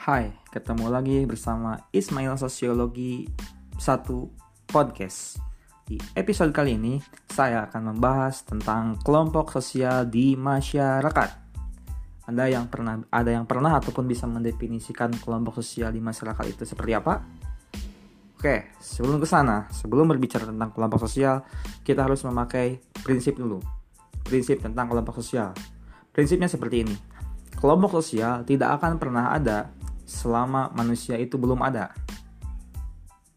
Hai, ketemu lagi bersama Ismail Sosiologi 1 Podcast. Di episode kali ini, saya akan membahas tentang kelompok sosial di masyarakat. Anda yang pernah ada yang pernah ataupun bisa mendefinisikan kelompok sosial di masyarakat itu seperti apa? Oke, sebelum ke sana, sebelum berbicara tentang kelompok sosial, kita harus memakai prinsip dulu. Prinsip tentang kelompok sosial. Prinsipnya seperti ini. Kelompok sosial tidak akan pernah ada selama manusia itu belum ada.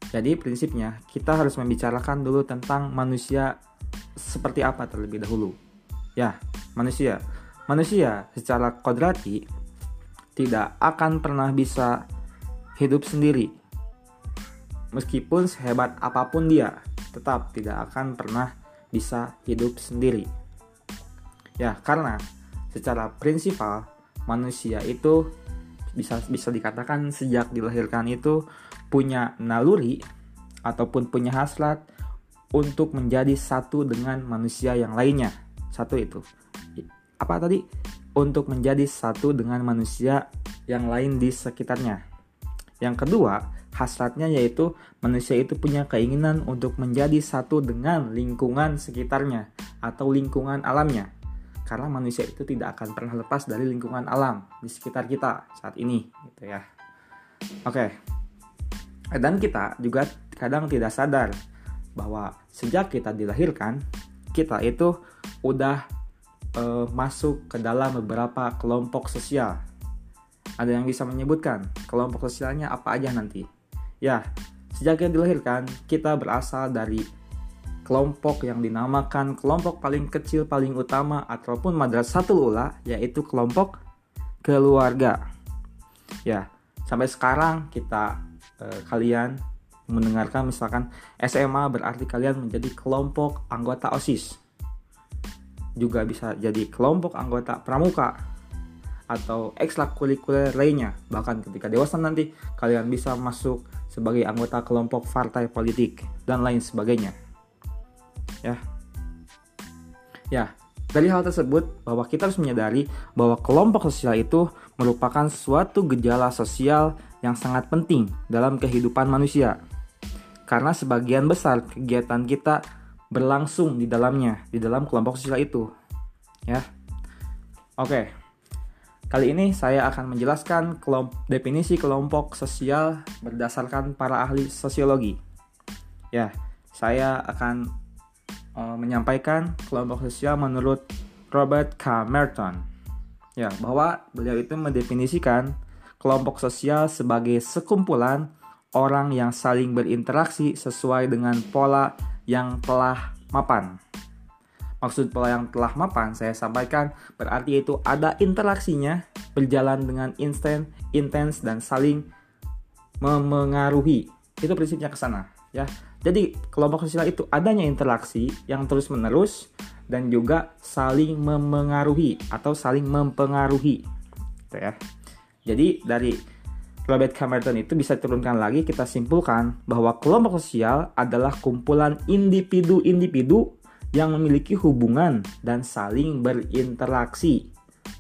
Jadi prinsipnya kita harus membicarakan dulu tentang manusia seperti apa terlebih dahulu. Ya, manusia. Manusia secara kodrati tidak akan pernah bisa hidup sendiri. Meskipun sehebat apa pun dia, tetap tidak akan pernah bisa hidup sendiri. Ya, karena secara prinsipal manusia itu bisa bisa dikatakan sejak dilahirkan itu punya naluri ataupun punya hasrat untuk menjadi satu dengan manusia yang lainnya. Satu itu. Apa tadi? Untuk menjadi satu dengan manusia yang lain di sekitarnya. Yang kedua, hasratnya yaitu manusia itu punya keinginan untuk menjadi satu dengan lingkungan sekitarnya atau lingkungan alamnya karena manusia itu tidak akan pernah lepas dari lingkungan alam di sekitar kita saat ini gitu ya. Oke. Dan kita juga kadang tidak sadar bahwa sejak kita dilahirkan kita itu udah uh, masuk ke dalam beberapa kelompok sosial. Ada yang bisa menyebutkan kelompok sosialnya apa aja nanti? Ya sejak kita dilahirkan kita berasal dari kelompok yang dinamakan kelompok paling kecil paling utama ataupun madrasatul ula yaitu kelompok keluarga. Ya, sampai sekarang kita eh, kalian mendengarkan misalkan SMA berarti kalian menjadi kelompok anggota OSIS. Juga bisa jadi kelompok anggota pramuka atau ekstrakurikuler lainnya. Bahkan ketika dewasa nanti kalian bisa masuk sebagai anggota kelompok partai politik dan lain sebagainya ya. Ya dari hal tersebut bahwa kita harus menyadari bahwa kelompok sosial itu merupakan suatu gejala sosial yang sangat penting dalam kehidupan manusia. Karena sebagian besar kegiatan kita berlangsung di dalamnya di dalam kelompok sosial itu. Ya. Oke. Kali ini saya akan menjelaskan definisi kelompok sosial berdasarkan para ahli sosiologi. Ya, saya akan uh, menyampaikan kelompok sosial menurut Robert K. Merton. Ya, bahwa beliau itu mendefinisikan kelompok sosial sebagai sekumpulan orang yang saling berinteraksi sesuai dengan pola yang telah mapan. Maksud pola yang telah mapan saya sampaikan berarti itu ada interaksinya berjalan dengan instan, intens dan saling memengaruhi. Itu prinsipnya ke sana, ya. Jadi kelompok sosial itu adanya interaksi yang terus-menerus dan juga saling memengaruhi atau saling mempengaruhi. Gitu ya. Jadi dari Robert Camerton itu bisa turunkan lagi kita simpulkan bahwa kelompok sosial adalah kumpulan individu-individu yang memiliki hubungan dan saling berinteraksi,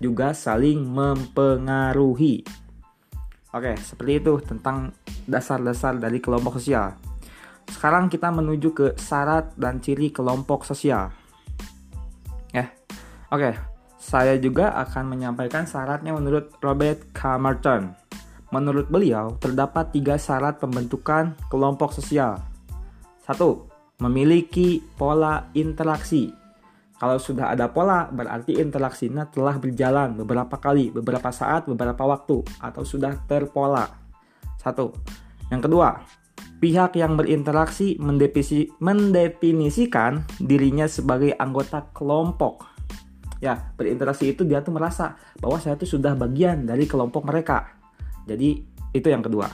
juga saling mempengaruhi. Oke, seperti itu tentang dasar-dasar dari kelompok sosial. Sekarang kita menuju ke syarat dan ciri kelompok sosial. Ya. Oke, saya juga akan menyampaikan syaratnya menurut Robert K. Merton. Menurut beliau, terdapat tiga syarat pembentukan kelompok sosial. Satu, memiliki pola interaksi. Kalau sudah ada pola, berarti interaksinya telah berjalan beberapa kali, beberapa saat, beberapa waktu, atau sudah terpola. Satu. Yang kedua, pihak yang berinteraksi mendefinisi, mendefinisikan dirinya sebagai anggota kelompok. Ya, berinteraksi itu dia tuh merasa bahwa saya tuh sudah bagian dari kelompok mereka. Jadi, itu yang kedua.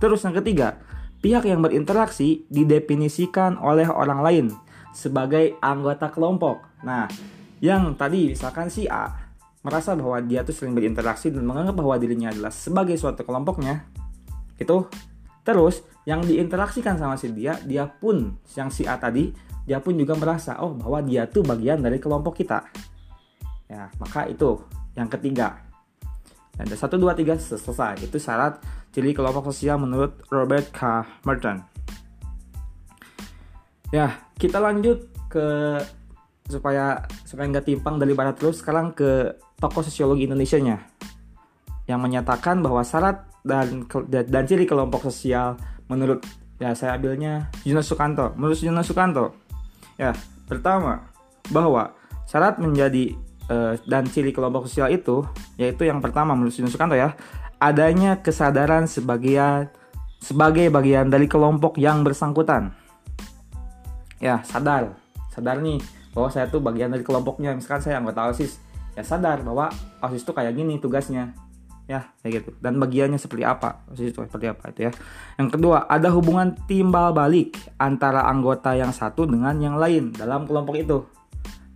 Terus yang ketiga, pihak yang berinteraksi didefinisikan oleh orang lain sebagai anggota kelompok. Nah, yang tadi misalkan si A merasa bahwa dia tuh sering berinteraksi dan menganggap bahwa dirinya adalah sebagai suatu kelompoknya, itu terus yang diinteraksikan sama si dia, dia pun yang si A tadi, dia pun juga merasa oh bahwa dia tuh bagian dari kelompok kita. Ya, maka itu yang ketiga. Ada satu dua tiga selesai. Itu syarat ciri kelompok sosial menurut Robert K. Merton. Ya, kita lanjut ke supaya supaya nggak timpang dari barat terus sekarang ke tokoh sosiologi Indonesia nya yang menyatakan bahwa syarat dan dan ciri kelompok sosial menurut ya saya ambilnya Yunus Sukanto. Menurut Yunus Sukanto ya pertama bahwa syarat menjadi uh, dan ciri kelompok sosial itu yaitu yang pertama menurut Yunus Sukanto ya adanya kesadaran sebagian sebagai bagian dari kelompok yang bersangkutan. Ya sadar. Sadar nih bahwa saya tuh bagian dari kelompoknya. Misalkan saya anggota OSIS ya sadar bahwa OSIS tuh kayak gini tugasnya ya kayak gitu. Dan bagiannya seperti apa? Seperti apa itu ya? Yang kedua ada hubungan timbal balik antara anggota yang satu dengan yang lain dalam kelompok itu.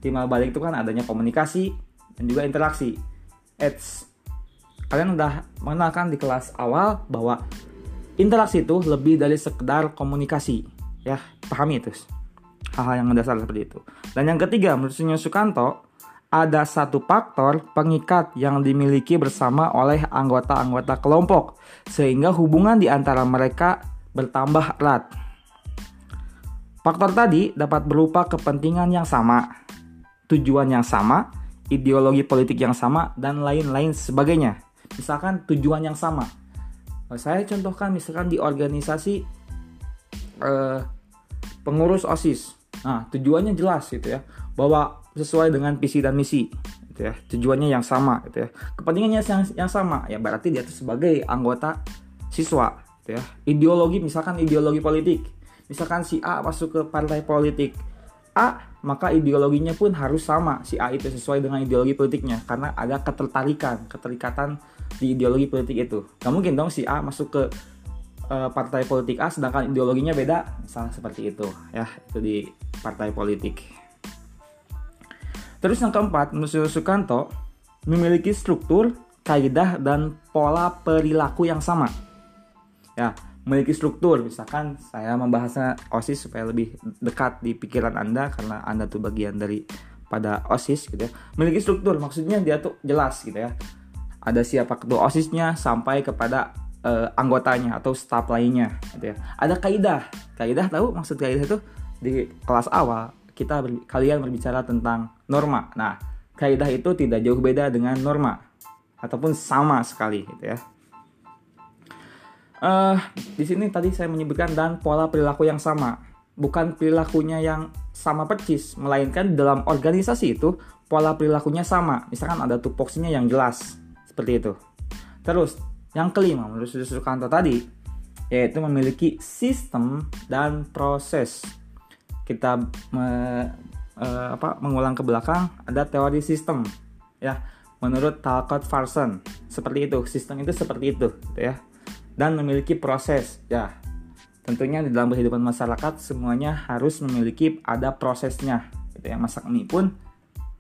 Timbal balik itu kan adanya komunikasi dan juga interaksi. It's, kalian udah mengenalkan di kelas awal bahwa interaksi itu lebih dari sekedar komunikasi. Ya pahami itu. Hal-hal yang mendasar seperti itu. Dan yang ketiga, menurut Sunyo Sukanto, ada satu faktor pengikat yang dimiliki bersama oleh anggota-anggota kelompok, sehingga hubungan di antara mereka bertambah erat. Faktor tadi dapat berupa kepentingan yang sama, tujuan yang sama, ideologi politik yang sama, dan lain-lain sebagainya. Misalkan tujuan yang sama. Saya contohkan misalkan di organisasi eh, pengurus OSIS Nah, tujuannya jelas gitu ya, bahwa sesuai dengan visi dan misi gitu ya. Tujuannya yang sama gitu ya. Kepentingannya yang, yang sama ya berarti dia itu sebagai anggota siswa gitu ya. Ideologi misalkan ideologi politik. Misalkan si A masuk ke partai politik A, maka ideologinya pun harus sama si A itu sesuai dengan ideologi politiknya karena ada ketertarikan, keterikatan di ideologi politik itu. Gak mungkin dong si A masuk ke uh, partai politik A sedangkan ideologinya beda misalnya seperti itu ya itu di partai politik terus yang keempat menurut Sukanto memiliki struktur kaidah dan pola perilaku yang sama. Ya memiliki struktur. Misalkan saya membahasnya OSIS supaya lebih dekat di pikiran Anda karena Anda tuh bagian dari pada OSIS gitu ya. Memiliki struktur maksudnya dia tuh jelas gitu ya. Ada siapa ketua OSISnya sampai kepada uh, anggotanya atau staff lainnya gitu ya. Ada kaidah. Kaidah tahu maksud kaidah itu di kelas awal kita ber, kalian berbicara tentang norma. Nah, kaidah itu tidak jauh beda dengan norma ataupun sama sekali gitu ya. Uh, di sini tadi saya menyebutkan dan pola perilaku yang sama, bukan perilakunya yang sama persis, melainkan dalam organisasi itu pola perilakunya sama. Misalkan ada tupoksinya yang jelas seperti itu. Terus yang kelima, menurut Sukanto tadi, yaitu memiliki sistem dan proses. Kita me, e, apa, mengulang ke belakang, ada teori sistem. Ya, menurut Talcott Farson, seperti itu. Sistem itu seperti itu, gitu ya. Dan memiliki proses, ya. Tentunya di dalam kehidupan masyarakat semuanya harus memiliki ada prosesnya, gitu ya. Masak mie pun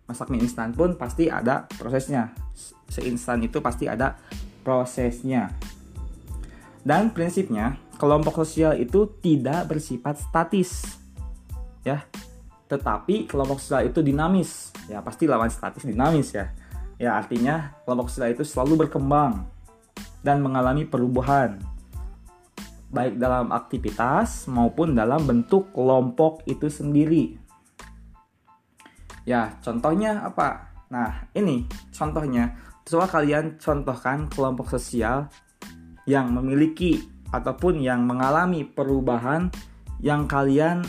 masak mie instan pun pasti ada prosesnya. Seinstan itu pasti ada prosesnya. Dan prinsipnya, kelompok sosial itu tidak bersifat statis. Ya. Tetapi kelompok sosial itu dinamis. Ya, pasti lawan statis dinamis ya. Ya, artinya kelompok sosial itu selalu berkembang dan mengalami perubahan baik dalam aktivitas maupun dalam bentuk kelompok itu sendiri. Ya, contohnya apa? Nah, ini contohnya Coba kalian contohkan kelompok sosial yang memiliki ataupun yang mengalami perubahan yang kalian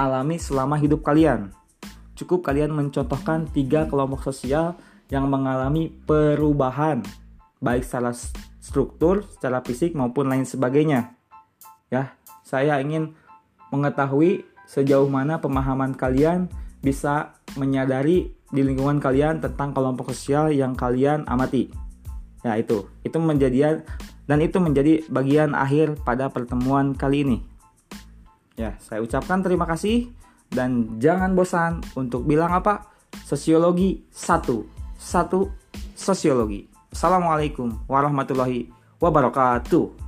alami selama hidup kalian. Cukup kalian mencontohkan tiga kelompok sosial yang mengalami perubahan baik secara struktur, secara fisik maupun lain sebagainya. Ya, saya ingin mengetahui sejauh mana pemahaman kalian bisa menyadari di lingkungan kalian tentang kelompok sosial yang kalian amati. Ya, itu. Itu menjadi dan itu menjadi bagian akhir pada pertemuan kali ini. Ya, saya ucapkan terima kasih dan jangan bosan untuk bilang apa? Sosiologi satu, satu sosiologi. Assalamualaikum warahmatullahi wabarakatuh.